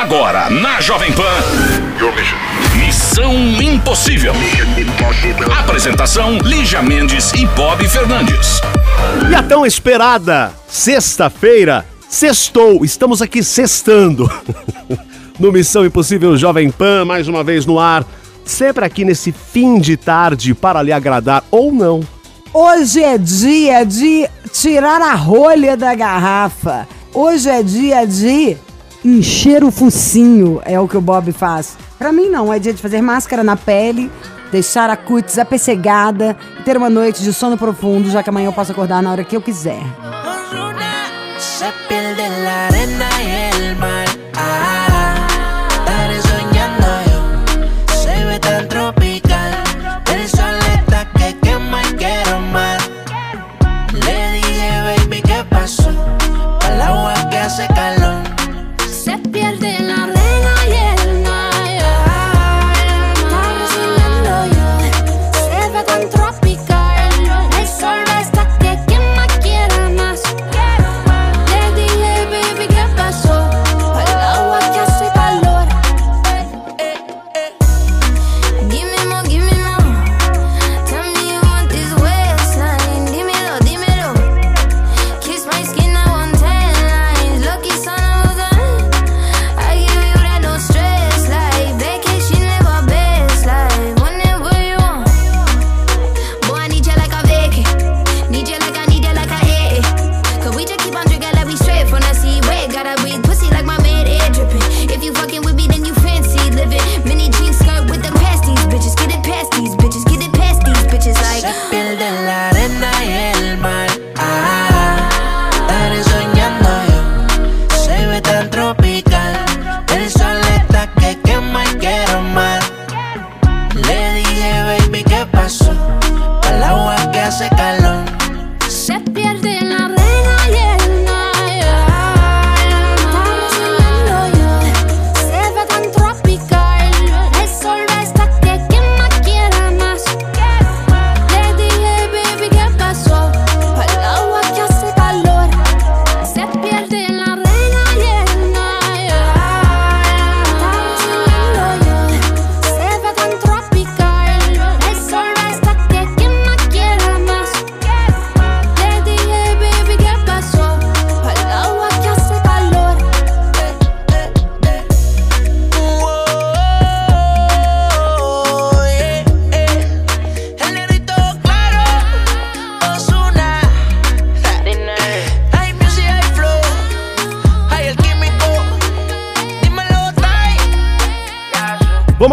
Agora, na Jovem Pan. Missão Impossível. Apresentação: Lígia Mendes e Bob Fernandes. E a tão esperada sexta-feira, sextou, estamos aqui sextando. no Missão Impossível Jovem Pan, mais uma vez no ar. Sempre aqui nesse fim de tarde para lhe agradar ou não. Hoje é dia de tirar a rolha da garrafa. Hoje é dia de encher o focinho, é o que o Bob faz. Pra mim não, é dia de fazer máscara na pele, deixar a cutis apessegada e ter uma noite de sono profundo, já que amanhã eu posso acordar na hora que eu quiser.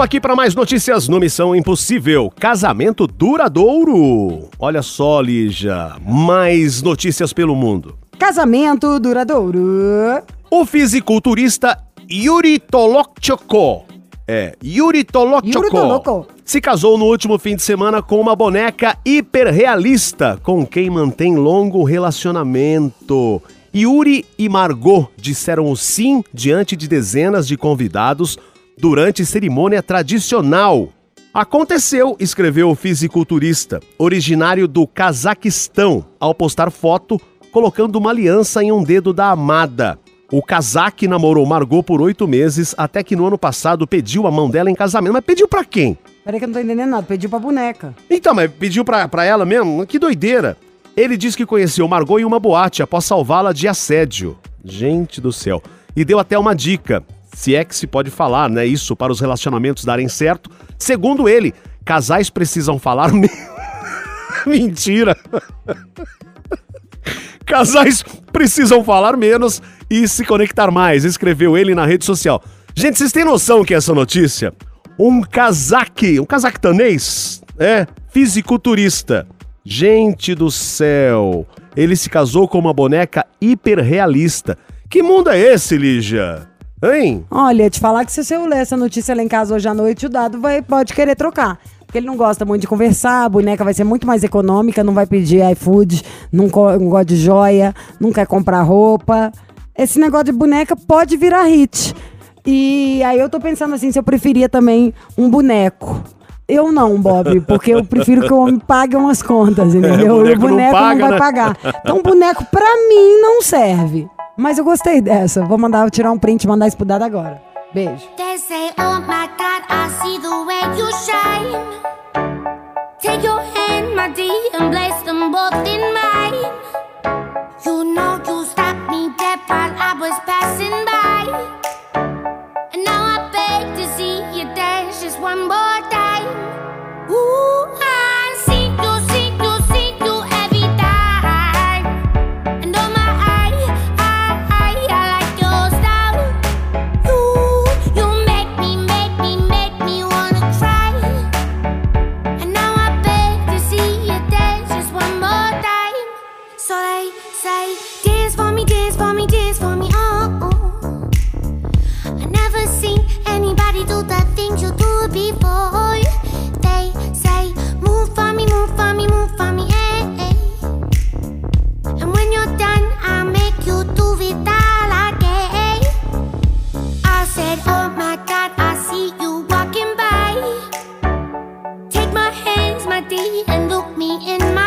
Aqui para mais notícias no Missão Impossível. Casamento duradouro. Olha só, Lígia, mais notícias pelo mundo. Casamento duradouro. O fisiculturista Yuri Tolokchoko, é, Yuri Tolokchoko, se casou no último fim de semana com uma boneca hiperrealista com quem mantém longo relacionamento. Yuri e Margot disseram o sim diante de dezenas de convidados durante cerimônia tradicional. Aconteceu, escreveu o fisiculturista, originário do Cazaquistão, ao postar foto colocando uma aliança em um dedo da amada. O cazaque namorou Margot por oito meses, até que no ano passado pediu a mão dela em casamento. Mas pediu pra quem? Peraí que eu não tô entendendo nada. Pediu pra boneca. Então, mas pediu pra, pra ela mesmo? Que doideira. Ele diz que conheceu Margot em uma boate após salvá-la de assédio. Gente do céu. E deu até uma dica, se é que se pode falar, né? Isso para os relacionamentos darem certo. Segundo ele, casais precisam falar. me- Mentira. Casais precisam falar menos e se conectar mais, escreveu ele na rede social. Gente, vocês têm noção que é essa notícia? Um cazaque, um cazaquetanês, é, fisiculturista. Gente do céu, ele se casou com uma boneca hiperrealista. Que mundo é esse, Lígia? Hein? Olha, te falar que se você ler essa notícia lá em casa hoje à noite, o dado vai, pode querer trocar. Porque ele não gosta muito de conversar, a boneca vai ser muito mais econômica, não vai pedir iFood, não, não gosta de joia, não quer comprar roupa. Esse negócio de boneca pode virar hit. E aí eu tô pensando assim, se eu preferia também um boneco. Eu não, Bob, porque eu prefiro que o homem pague umas contas, entendeu? boneco e o não boneco não, paga, vai né? pagar. Então, boneco pra mim não serve. Mas eu gostei dessa. Vou mandar tirar um print e mandar isso pro Dada agora. Beijo. They say, oh my God, I see the way you shine. Take your hand, my dear, and them both in mine. You know you stopped me dead while I was passing by. and look me in my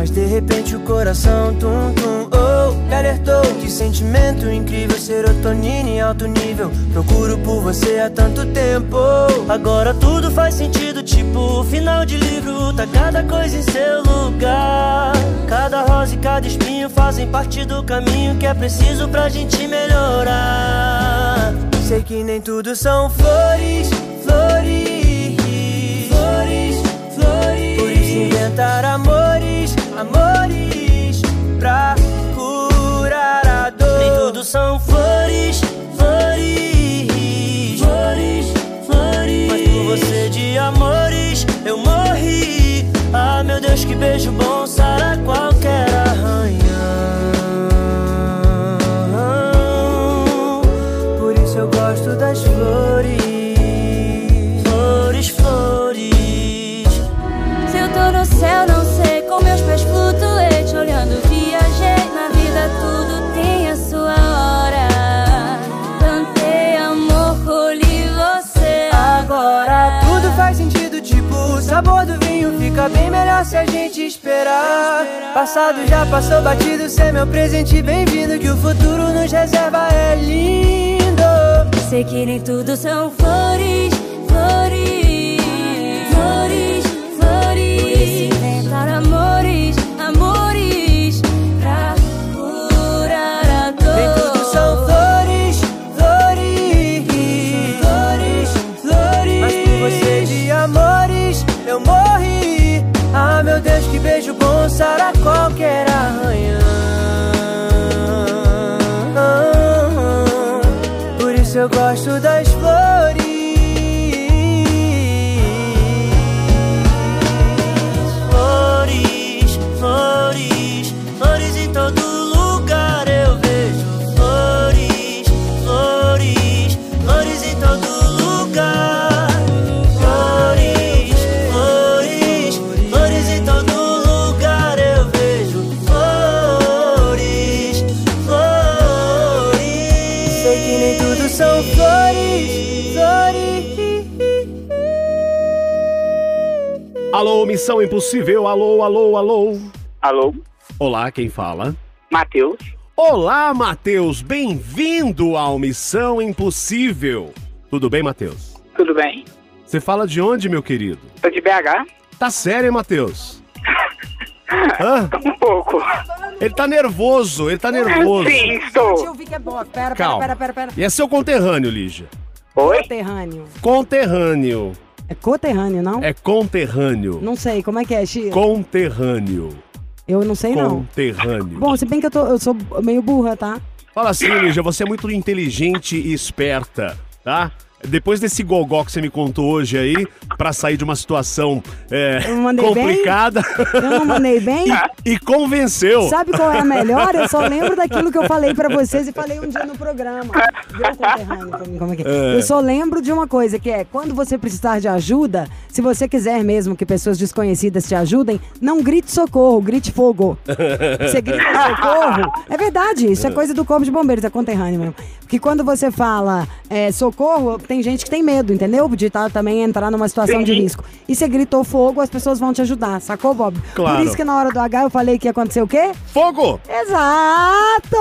Mas de repente o coração tum tum oh Me alertou que sentimento incrível Serotonina em alto nível. Procuro por você há tanto tempo. Agora tudo faz sentido Tipo final de livro. Tá cada coisa em seu lugar. Cada rosa e cada espinho Fazem parte do caminho Que é preciso pra gente melhorar. Sei que nem tudo são flores Flores Flores, flores. Por isso inventar amor amores pra curar a dor. Nem tudo são flores, flores, flores, flores. Mas por você de amores eu morri. Ah, meu Deus, que beijo bom. Fica bem melhor se a gente esperar. Passado já passou batido, cê é meu presente, bem-vindo. Que o futuro nos reserva é lindo. Sei que nem tudo são fãs. Que beijo bom sara qualquer arranhão Alô, Missão Impossível, alô, alô, alô. Alô, Olá, quem fala? Matheus. Olá, Matheus, bem-vindo ao Missão Impossível. Tudo bem, Matheus? Tudo bem? Você fala de onde, meu querido? Sou de BH? Tá sério, hein, Matheus? Hã? Um pouco. Ele tá nervoso, ele tá nervoso. Sim, estou. eu ver que é boa. Pera, pera, Calma. pera, pera, pera. E é seu conterrâneo, Lígia? Oi? Coterrâneo. Conterrâneo. É coterrâneo, não? É conterrâneo. Não sei, como é que é, Chia? Conterrâneo. Eu não sei, não. Conterrâneo. Bom, se bem que eu, tô, eu sou meio burra, tá? Fala assim, Lígia, você é muito inteligente e esperta, tá? Depois desse gogó que você me contou hoje aí, pra sair de uma situação é, mandei bem? complicada Eu não mandei bem? e convenceu. Sabe qual é a melhor? Eu só lembro daquilo que eu falei pra vocês e falei um dia no programa. Viu, conterrâneo, pra mim, como é que é? Eu só lembro de uma coisa, que é quando você precisar de ajuda, se você quiser mesmo que pessoas desconhecidas te ajudem, não grite socorro, grite fogo. Você grita socorro, é verdade, isso é coisa do corpo de bombeiros, é conterrâneo mesmo. Porque quando você fala é, socorro, tem gente que tem medo, entendeu? De tá, também entrar numa situação de Sim. risco. E você gritou fogo, as pessoas vão te ajudar, sacou, Bob? Claro. Por isso que na hora do H eu falei que ia acontecer o quê? Fogo! Exato!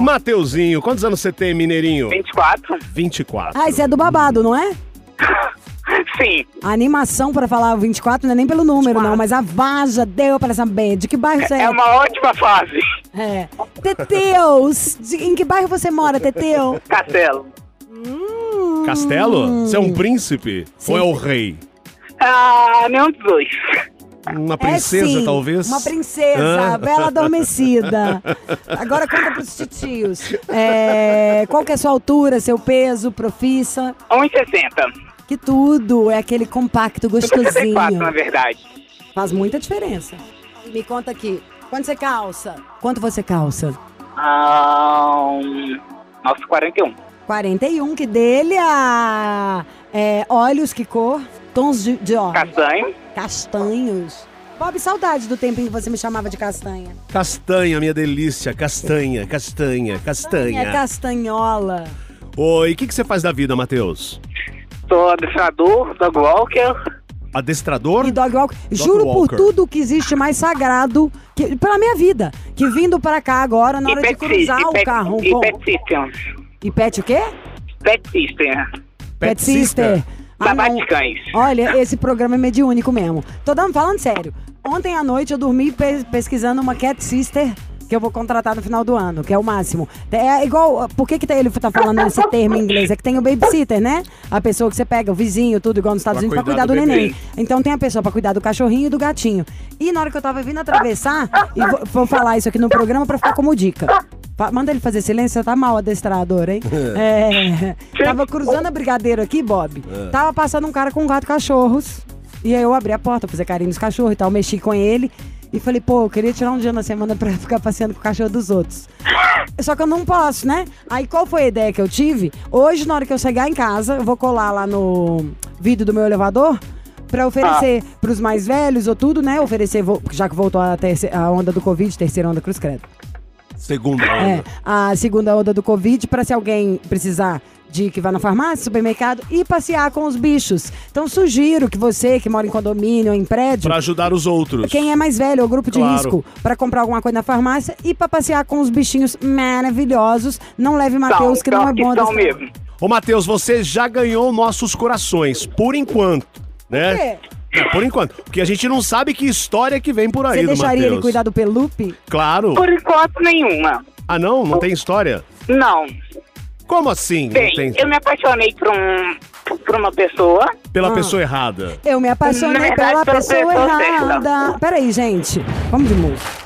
Mateuzinho, quantos anos você tem, mineirinho? 24? 24. Ah, isso é do babado, não é? Sim. A animação pra falar o 24 não é nem pelo número, não, mas a vaja deu pra saber. De que bairro você é? É uma ótima fase. É. Teteus! De- em que bairro você mora, Teteu? Castelo. Castelo? Você é um príncipe? Sim. Ou é o rei? Ah, nenhum dos dois. Uma princesa, é, sim, talvez? Uma princesa, Ah. bela adormecida. Agora conta pros titios. É, qual que é a sua altura, seu peso, profissa? 1,60. Que tudo, é aquele compacto 64, gostosinho. na verdade. Faz muita diferença. Me conta aqui, quanto você calça? Quanto você calça? Ah, um, nossa, 41. 41, que dele a é, olhos, que cor? Tons de, de ó, Castanho. castanhos. Bob, saudade do tempo em que você me chamava de castanha. Castanha, minha delícia. Castanha, castanha, castanha. É castanhola. Oi, o que, que você faz da vida, Matheus? Sou adestrador, dog walker. Adestrador? E dog walk. Juro por walker. tudo que existe mais sagrado que, pela minha vida. Que vindo pra cá agora, na E hora de pet, cruzar e o pet, carro. e com- pet system. E pet o quê? Pet system. Pet Sister. Ah, Babá de cães. Olha, esse programa é mediúnico mesmo. Tô dando, falando sério. Ontem à noite eu dormi pe- pesquisando uma Cat Sister que eu vou contratar no final do ano, que é o máximo. É igual, por que, que tá- ele tá falando esse termo em inglês? É que tem o babysitter, né? A pessoa que você pega, o vizinho, tudo igual nos Estados Pra Unidos, pra cuidar cuidar do, do neném. bebê. Então tem a pessoa pra cuidar do cachorrinho e do gatinho. E na hora que eu tava vindo atravessar, e vou, vou falar isso aqui no programa pra ficar como dica. Manda ele fazer silêncio, você tá mal, adestrador, hein? É, tava cruzando a brigadeiro aqui, Bob. Tava passando um cara com um gato cachorros. E aí eu abri a porta, fazer carinho nos cachorros e tal, mexi com ele. E falei, pô, eu queria tirar um dia na semana pra ficar passeando com o cachorro dos outros. Só que eu não posso, né? Aí qual foi a ideia que eu tive? Hoje, na hora que eu chegar em casa, eu vou colar lá no vidro do meu elevador pra oferecer pros mais velhos ou tudo, né? Oferecer, já que voltou a, a onda do Covid, terceira onda Cruz Credo. Segunda É, onda. a segunda onda do Covid, pra se alguém precisar de que vá na farmácia, supermercado e passear com os bichos. Então sugiro que você que mora em condomínio, em prédio, Pra ajudar os outros. quem é mais velho, ou grupo de Claro. risco, pra comprar alguma coisa na farmácia e pra passear com os bichinhos maravilhosos. Não leve Matheus, que não é bom. são mesmo. Ô, Matheus, você já ganhou nossos corações, por enquanto, né? Por quê? É, por enquanto. Porque a gente não sabe que história que vem por aí Você do deixaria Matheus. ele cuidar do pelupe? Claro. Por enquanto, nenhuma. Ah, não? Não tem história? Não. Como assim? Bem, não tem... eu me apaixonei por, um, por uma pessoa. Pela Ah. pessoa errada. Eu me apaixonei verdade, pela pela pessoa pessoa errada. Peraí, gente. Vamos de música.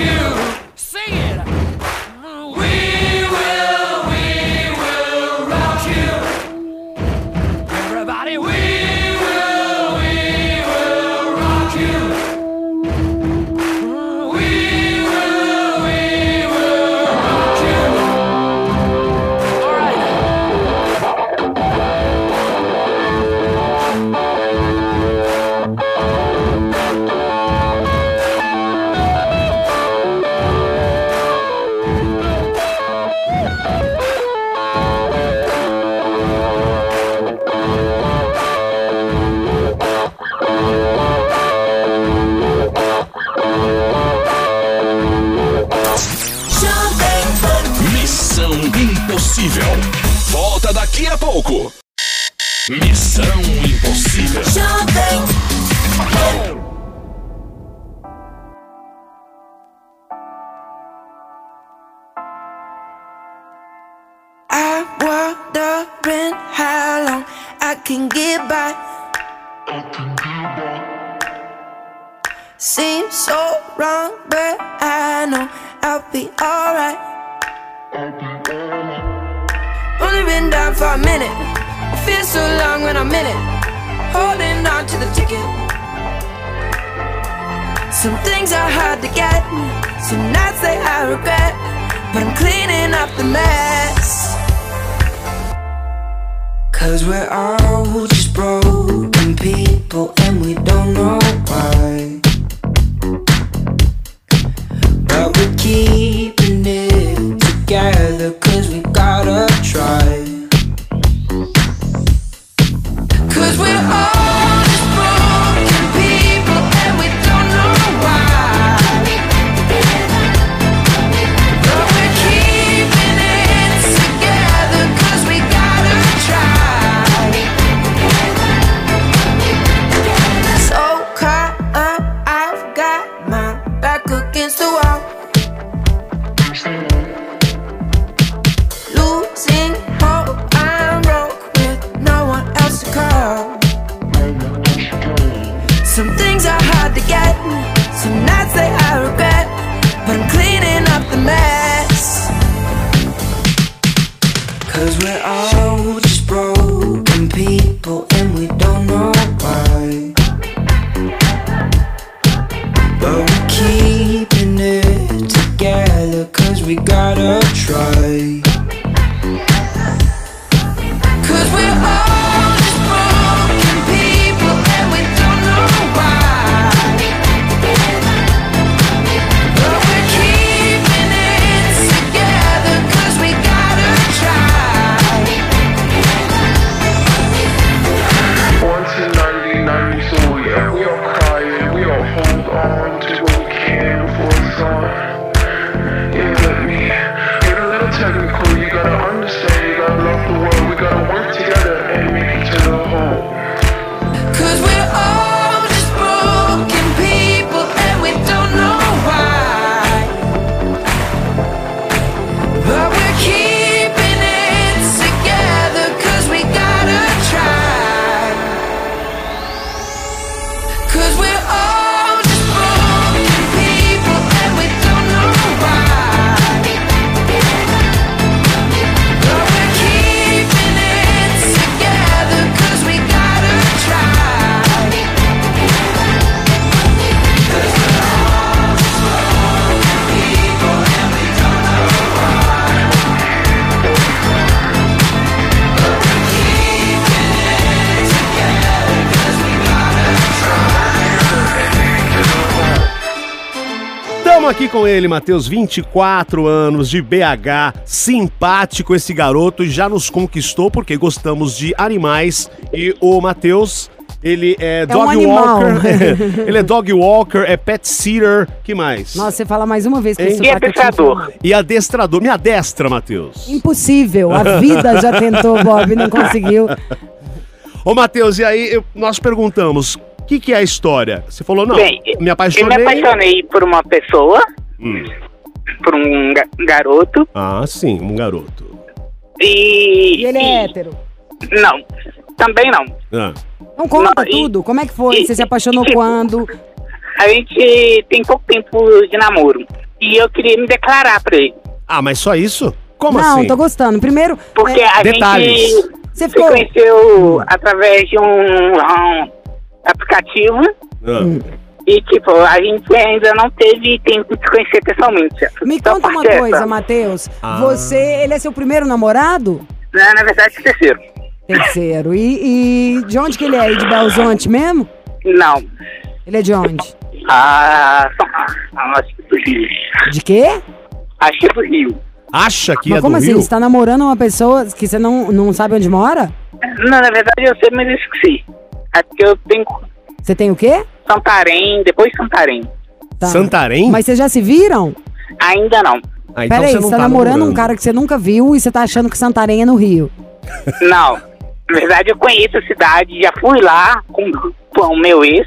you. back. Seems so wrong, but I know I'll be alright. Only been down for a minute. I feel so long when I'm in it. Holding on to the ticket. Some things are hard to get. Some nights they I regret. But I'm cleaning up the mess. Cause we're all just broken people and we don't know why. But we're keeping it together cause ele, Matheus, 24 anos, de BH, simpático esse garoto, já nos conquistou porque gostamos de animais e o Matheus ele é, é dog um walker. ele é dog walker, é pet sitter, que mais? Nossa, você fala mais uma vez que E é adestrador. E adestrador. Me adestra, Matheus. Impossível. A vida já tentou, Bob, não conseguiu. Ô, Matheus, e aí eu, nós perguntamos, o que, que é a história? Você falou, não, Bem, me apaixonei. Eu me apaixonei por uma pessoa Hum. por um ga- garoto, Ah, sim, um garoto. e... E ele é hétero. Não, também não. Ah. Então conta Não, e- tudo. Como é que foi? e- Você se apaixonou e- quando? A gente tem pouco tempo de namoro. E eu queria me declarar pra ele. Ah, mas só isso? Como não, assim? tô gostando. Primeiro, Porque é, a Detalhes. gente você se ficou... conheceu através de um, um aplicativo. Ah. E, tipo, a gente ainda não teve tempo de conhecer pessoalmente. Me conta uma é coisa, essa. Matheus. Ah. Você, ele é seu primeiro namorado? Na, na verdade, terceiro. Terceiro. E, e de onde que ele é? De Belzonte mesmo? Não. Ele é de onde? Ah, acho que do Rio. De quê? Acho que é do Rio. Acha que Mas é como do assim? Rio? Você tá namorando uma pessoa que você não, não sabe onde mora? Não, na verdade eu sei, mas eu esqueci. É porque eu tenho Você tem o quê? Santarém, depois Santarém. Tá. Santarém? Mas vocês já se viram? Ainda não. Ah, então Peraí, você você, não tá, tá namorando um cara que você nunca viu e você tá achando que Santarém é no Rio. Não. Na verdade eu conheço a cidade, já fui lá com, com o meu ex,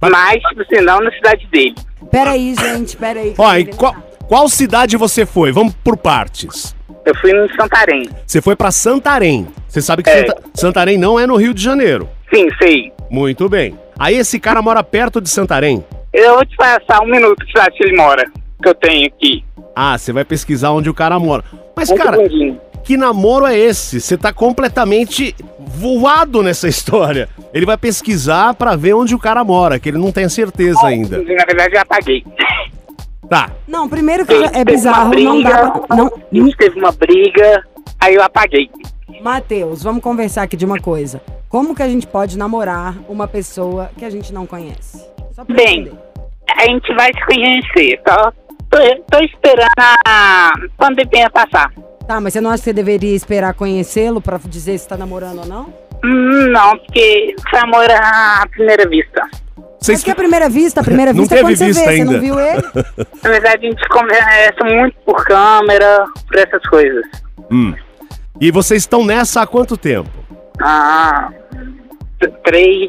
mas, tipo assim, não na cidade dele. Peraí, gente, peraí. Ó, e qual, qual cidade você foi? Vamos por partes. Eu fui em Santarém. Você foi pra Santarém. Você sabe que É. Santa- Santarém não é no Rio de Janeiro. Sim, sei. Muito bem. Aí esse cara mora perto de Santarém. Eu vou te passar um minuto cidade que ele mora, que eu tenho aqui. Ah, você vai pesquisar onde o cara mora. Mas, Um cara, segundinho. que namoro é esse? Você tá completamente voado nessa história. Ele vai pesquisar pra ver onde o cara mora, que ele não tem certeza ainda. Na verdade eu apaguei. Tá. Não, primeiro que é bizarro, não dá briga, pra... Não, A gente teve uma briga, aí eu apaguei. Matheus, vamos conversar aqui de uma coisa. Como que a gente pode namorar uma pessoa que a gente não conhece? Bem, entender. a gente vai se conhecer, tá? Tô, tô esperando a pandemia passar. Tá, mas você não acha que você deveria esperar conhecê-lo pra dizer se tá namorando ou não? Hum, Não, porque foi amor à primeira vista. Vocês Mas que a primeira vista, a primeira vista é quando você vê, vista você ainda. não viu ele? Na verdade, a gente conversa muito por câmera, por essas coisas. Hum. E vocês estão nessa há quanto tempo? Ah, três,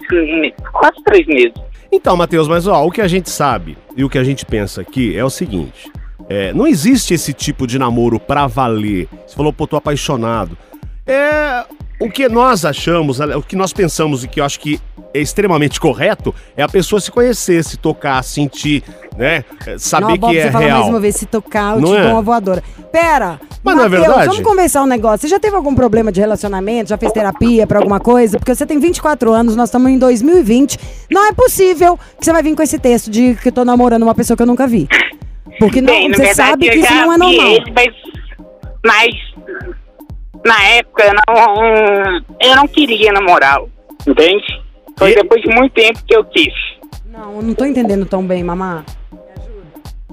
quase três meses. Então, Matheus, mas ó, o que a gente sabe e o que a gente pensa aqui é o seguinte: é, não existe esse tipo de namoro pra valer. Você falou, pô, tô apaixonado. É. O que nós achamos, o que nós pensamos e que eu acho que é extremamente correto é a pessoa se conhecer, se tocar, sentir, né? é, Saber não, Bob, que é você fala real. mais uma vez, se tocar, eu Não te é? dou uma voadora. Pera! Mas não é verdade? Vamos conversar um negócio. Você já teve algum problema de relacionamento? Já fez terapia pra alguma coisa? Porque você tem 24 anos, nós estamos em 2020. Não é possível que você vai vir com esse texto de que eu tô namorando uma pessoa que eu nunca vi. Porque não, Bem, você verdade, sabe que isso não é normal. ele, mas, mas na época eu não, eu não queria namorá-lo, entende? Foi E- depois de muito tempo que eu quis. Não, eu não tô entendendo tão bem, mamá.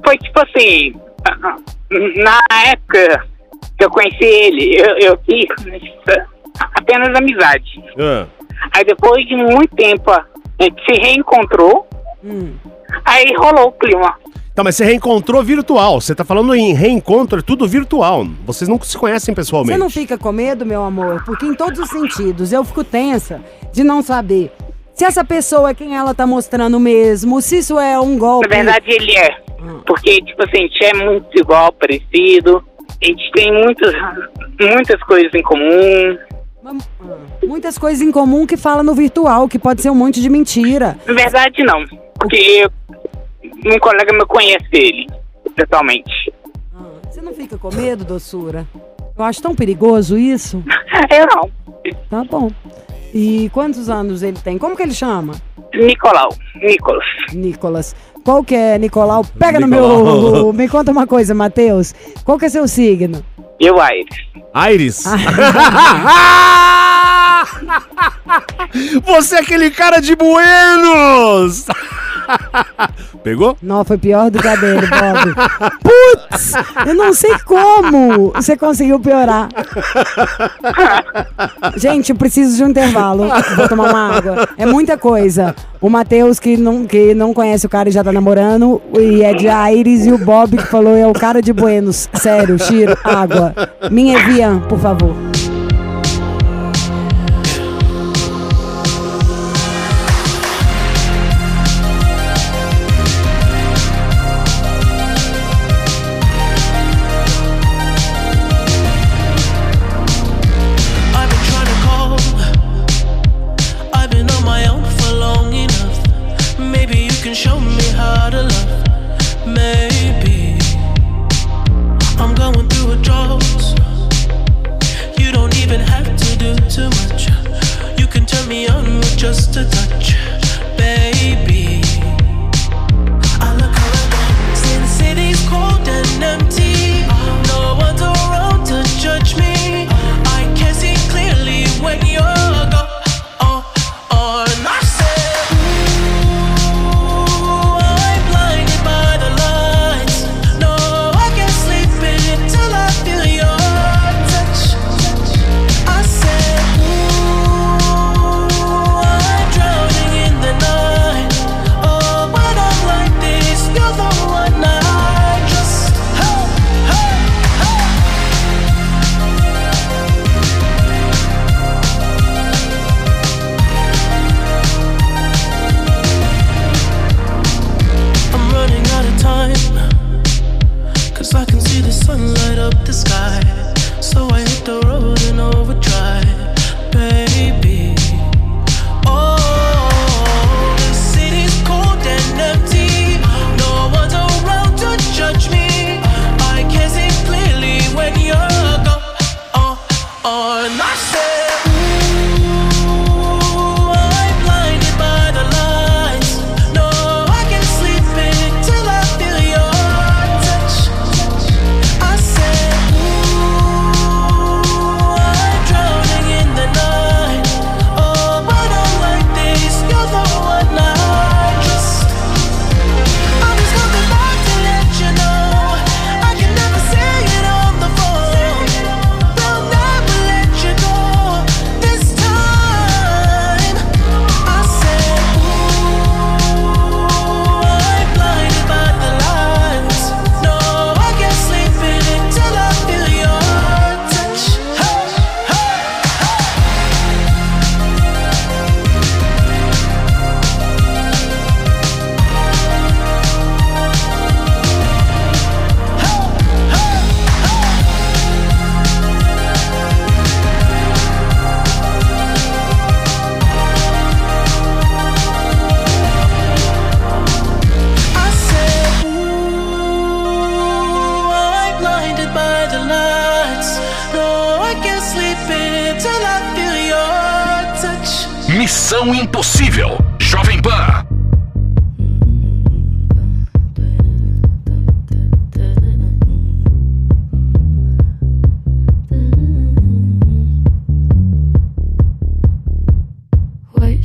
Foi tipo assim, na época que eu conheci ele, eu, eu quis apenas amizade. Ah, Aí depois de muito tempo a gente se reencontrou, Hum. aí rolou o clima. Tá, mas você reencontrou virtual. Você tá falando em reencontro, é tudo virtual. Vocês não se conhecem pessoalmente. Você não fica com medo, meu amor? Porque em todos os sentidos eu fico tensa de não saber se essa pessoa é quem ela tá mostrando mesmo, se isso é um golpe. Na verdade ele é. Porque, tipo assim, a gente é muito igual, parecido. A gente tem muitas, muitas coisas em comum. Ah, Muitas coisas em comum que fala no virtual, que pode ser um monte de mentira. Na verdade, não. Porque eu, um colega meu conhece ele, pessoalmente. Ah, Você não fica com medo, doçura? Eu acho tão perigoso isso. Eu não. Tá bom. E quantos anos ele tem? Como que ele chama? Nicolau. Nicolas. Nicolas. Qual que é, Nicolau? Pega no Nicolau. meu... Me conta uma coisa, Matheus. Qual que é seu signo? E o Aires. Aires. Você é aquele cara de Buenos! Pegou? Não, foi pior do cabelo, Bob. Putz! Eu não sei como você conseguiu piorar. Gente, eu preciso de um intervalo. Vou tomar uma água. É muita coisa. O Matheus, que não, que não conhece o cara e já tá namorando, e é de Aires, e o Bob, que falou, é o cara de Buenos. Sério, Chiro, água. Minha Evian, por favor.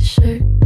shirt.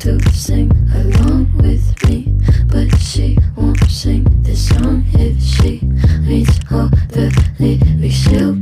to sing along with me, but she won't sing this song if she reads all the lyrics. She'll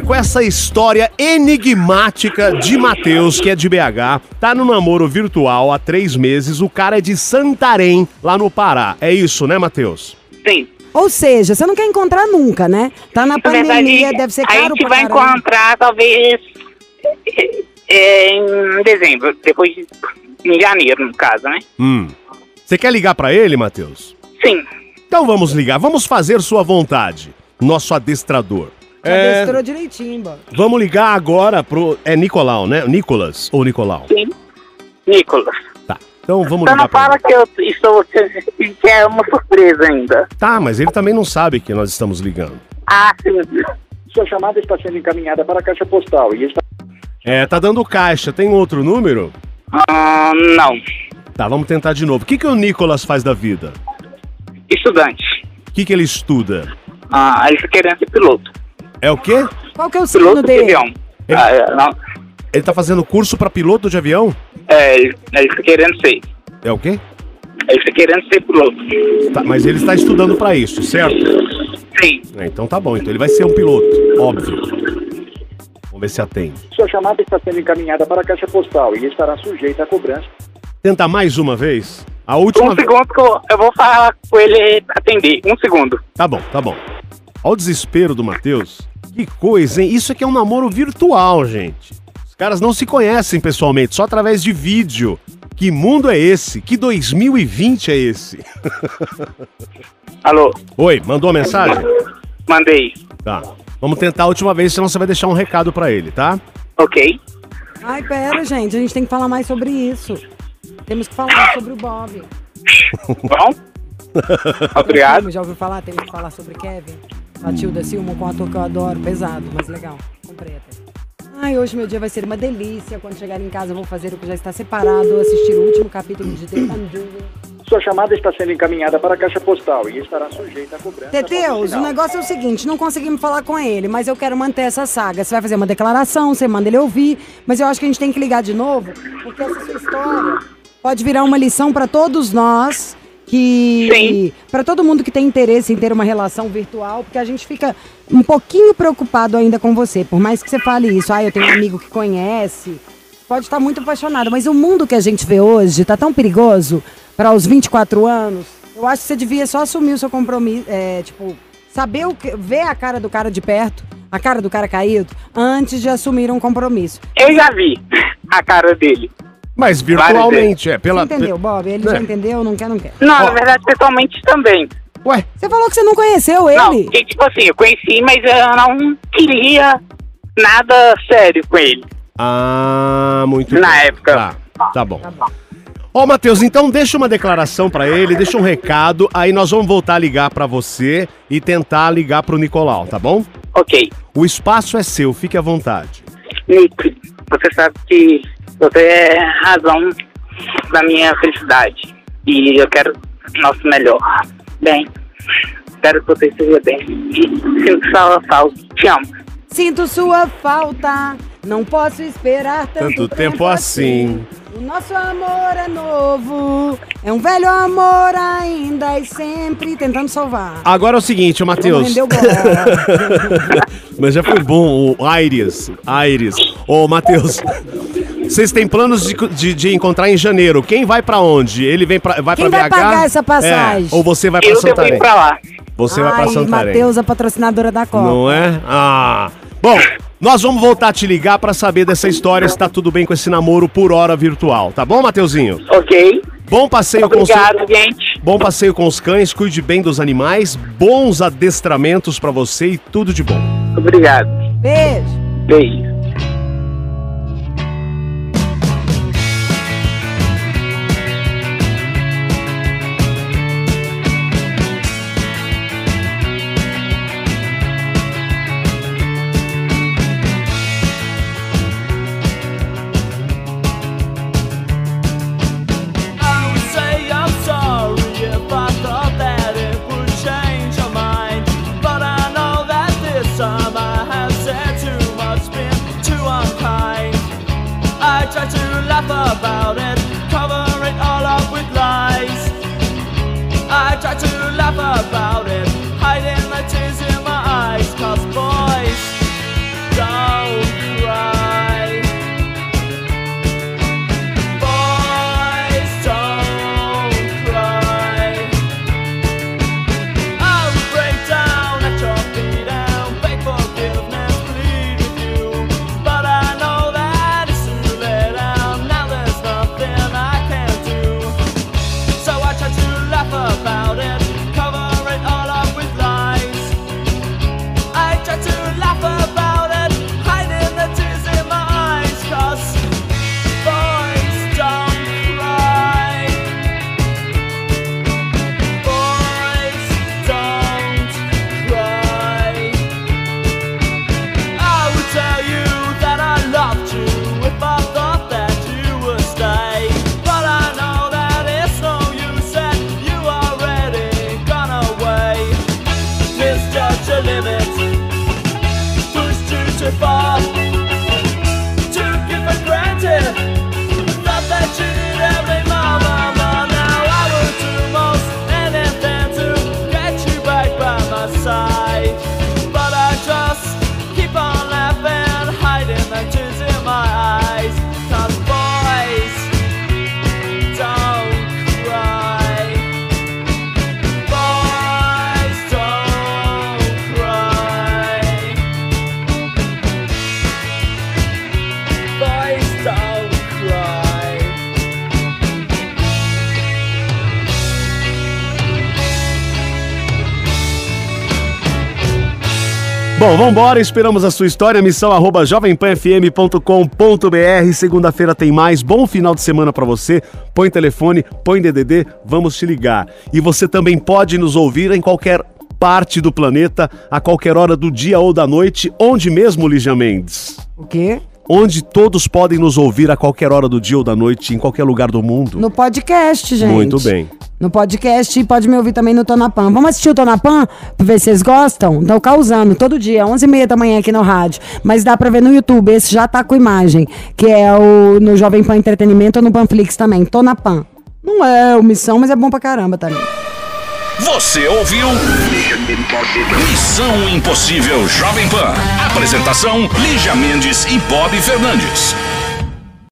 Lígia, com essa história enigmática de Matheus, que é de BH. Tá no namoro virtual há três meses. O cara é de Santarém, lá no Pará. É isso, né, Matheus? Sim. Ou seja, você não quer encontrar nunca, né? Tá na pandemia, verdade, deve ser a caro gente pra vai caramba. encontrar talvez é, em dezembro, depois de, em janeiro, no caso, né? Hum. Você quer ligar pra ele, Matheus? Sim. Então vamos ligar. Vamos fazer sua vontade, nosso adestrador. Já É, direitinho, bora. vamos ligar agora pro. É Nicolau, né? Nicolas ou Nicolau? Sim. Nicolas. Tá. Então vamos Só ligar não pra fala que eu estou. que é uma surpresa ainda. Tá, mas ele também não sabe que nós estamos ligando. Ah, sim. Sua chamada está sendo encaminhada para a caixa postal e está. É, tá dando caixa. Tem outro número? Ah, não. Tá, vamos tentar de novo. O que, que o Nicolas faz da vida? Estudante. O que, que ele estuda? Ah, ele está querendo ser piloto. É o quê? Qual que é o signo Piloto de dele? avião. Ah, é, não. Ele tá fazendo curso pra piloto de avião? É, ele ele está querendo ser. É o quê? Ele está querendo ser piloto. Tá, mas ele está estudando pra isso, certo? Sim. É, então tá bom. Então ele vai ser um piloto, óbvio. Vamos ver se atende. Sua chamada está sendo encaminhada para a caixa postal e estará sujeita a cobrança. Tentar mais uma vez? A última Um segundo que eu, eu vou falar com ele atender. Um segundo. Tá bom, tá bom. Olha o desespero do Matheus. Que coisa, hein? Isso aqui é um namoro virtual, gente. Os caras não se conhecem pessoalmente, só através de vídeo. Que mundo é esse? Que 2020 é esse? Alô? Oi, mandou a mensagem? Mandei. Tá. Vamos tentar a última vez, senão você vai deixar um recado pra ele, tá? Ok. Ai, pera, gente, a gente tem que falar mais sobre isso. Temos que falar sobre o Bob. Bom? Obrigado. Já ouviu falar? Temos que falar sobre Kevin. Matilda Silma, com um ator que eu adoro. Pesado, mas legal. Comprei até. Ai, hoje meu dia vai ser uma delícia. Quando chegar em casa, eu vou fazer o que já está separado, assistir o último capítulo de The. Sua chamada está sendo encaminhada para a caixa postal e estará sujeita a cobrança. Teteus, o negócio é o seguinte, não conseguimos falar com ele, mas eu quero manter essa saga. Você vai fazer uma declaração, você manda ele ouvir, mas eu acho que a gente tem que ligar de novo, porque essa sua história pode virar uma lição para todos nós que para todo mundo que tem interesse em ter uma relação virtual, porque a gente fica um pouquinho preocupado ainda com você, por mais que você fale isso, ah, eu tenho um amigo que conhece, pode estar muito apaixonado, mas o mundo que a gente vê hoje tá tão perigoso para os 24 anos. Eu acho que você devia só assumir o seu compromisso, é, tipo, saber o que, ver a cara do cara de perto, a cara do cara caído, antes de assumir um compromisso. Eu já vi a cara dele. Mas virtualmente, é. Pela, Você entendeu, Bob? Ele É. já entendeu, não quer, não quer. Não, na verdade, pessoalmente também. Ué? Você falou que você não conheceu ele? Não, que, tipo assim, eu conheci, mas eu não queria nada sério com ele. Ah, muito Na bem. época. Tá, tá bom. Ó, Matheus, então deixa uma declaração pra ele, deixa um recado, aí nós vamos voltar a ligar pra você e tentar ligar pro Nicolau, tá bom? Ok. O espaço é seu, fique à vontade. Nick, você sabe que você é razão da minha felicidade. E eu quero o nosso melhor. Bem, espero que você esteja bem. E sinto sua falta. Te amo. Sinto sua falta, não posso esperar tanto, Tanto tempo assim. O nosso amor é novo, é um velho amor ainda e sempre tentando salvar. Agora é o seguinte, ô Matheus. Mas já foi bom, o Aires. Aires. Ô, Matheus. Vocês têm planos de, de, de encontrar em janeiro. Quem vai pra onde? Ele vem pra, vai Quem pra vai BH? pagar essa passagem? É, Ou você vai pra Eu devo Santarém? ir pra lá. Você vai pra Ai, Santarém. Matheus, a patrocinadora da Copa. Não é? Ah. Bom, nós vamos voltar a te ligar pra saber dessa história, se tá tudo bem com esse namoro por hora virtual. Tá bom, Mateuzinho? Ok. Bom passeio com os Obrigado, gente. Bom passeio com os cães, cuide bem dos animais, bons adestramentos pra você e tudo de bom. Obrigado. Beijo. Beijo. Bom, vambora, esperamos a sua história, missão arroba jovempanfm.com.br. Segunda-feira tem mais. Bom final de semana pra você. Põe telefone, põe DDD, vamos te ligar. E você também pode nos ouvir em qualquer parte do planeta, a qualquer hora do dia ou da noite. Onde mesmo, Lígia Mendes? O quê? Onde todos podem nos ouvir a qualquer hora do dia ou da noite, em qualquer lugar do mundo. No podcast, gente. Muito bem. No podcast e pode me ouvir também no Tonapan. Vamos assistir o Tonapan pra ver se vocês gostam? Estão causando todo dia, 11h30 da manhã aqui no rádio. Mas dá pra ver no YouTube, esse já tá com imagem, que é o no Jovem Pan Entretenimento ou no Panflix também. Tonapan. Não é omissão, mas é bom pra caramba também. Você ouviu? Missão Impossível Jovem Pan. Apresentação: Lígia Mendes e Bob Fernandes.